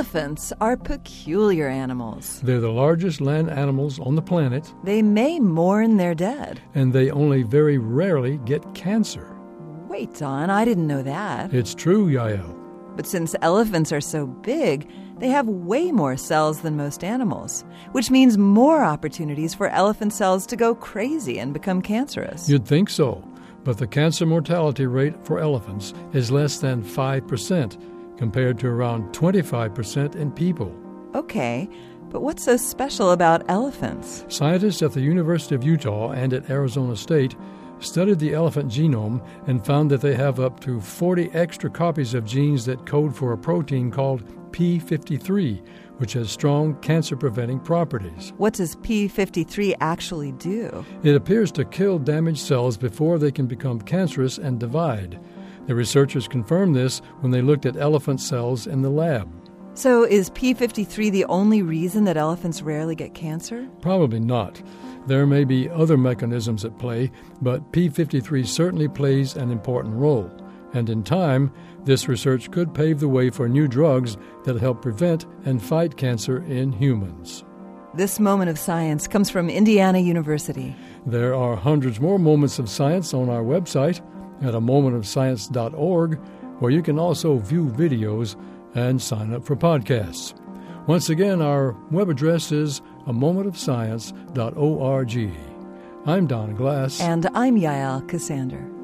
Elephants are peculiar animals. They're the largest land animals on the planet, They may mourn their dead. and they only very rarely get cancer. Wait, Don, I didn't know that. It's true, Yael. But since elephants are so big, they have way more cells than most animals, which means more opportunities for elephant cells to go crazy and become cancerous. You'd think so, but the cancer mortality rate for elephants is less than 5%, compared to around 25% in people. Okay, but what's so special about elephants? Scientists at the University of Utah and at Arizona State studied the elephant genome and found that they have up to 40 extra copies of genes that code for a protein called P53, which has strong cancer preventing properties. What does P53 actually do? It appears to kill damaged cells before they can become cancerous and divide. The researchers confirmed this when they looked at elephant cells in the lab. So, is P53 the only reason that elephants rarely get cancer? Probably not. There may be other mechanisms at play, but P53 certainly plays an important role. And in time, this research could pave the way for new drugs that help prevent and fight cancer in humans. This moment of science comes from Indiana University. There are hundreds more moments of science on our website at a momentofscience.org, where you can also view videos and sign up for podcasts. Once again, our web address is a momentofscience.org. I'm Don Glass. And I'm Yael Ksander.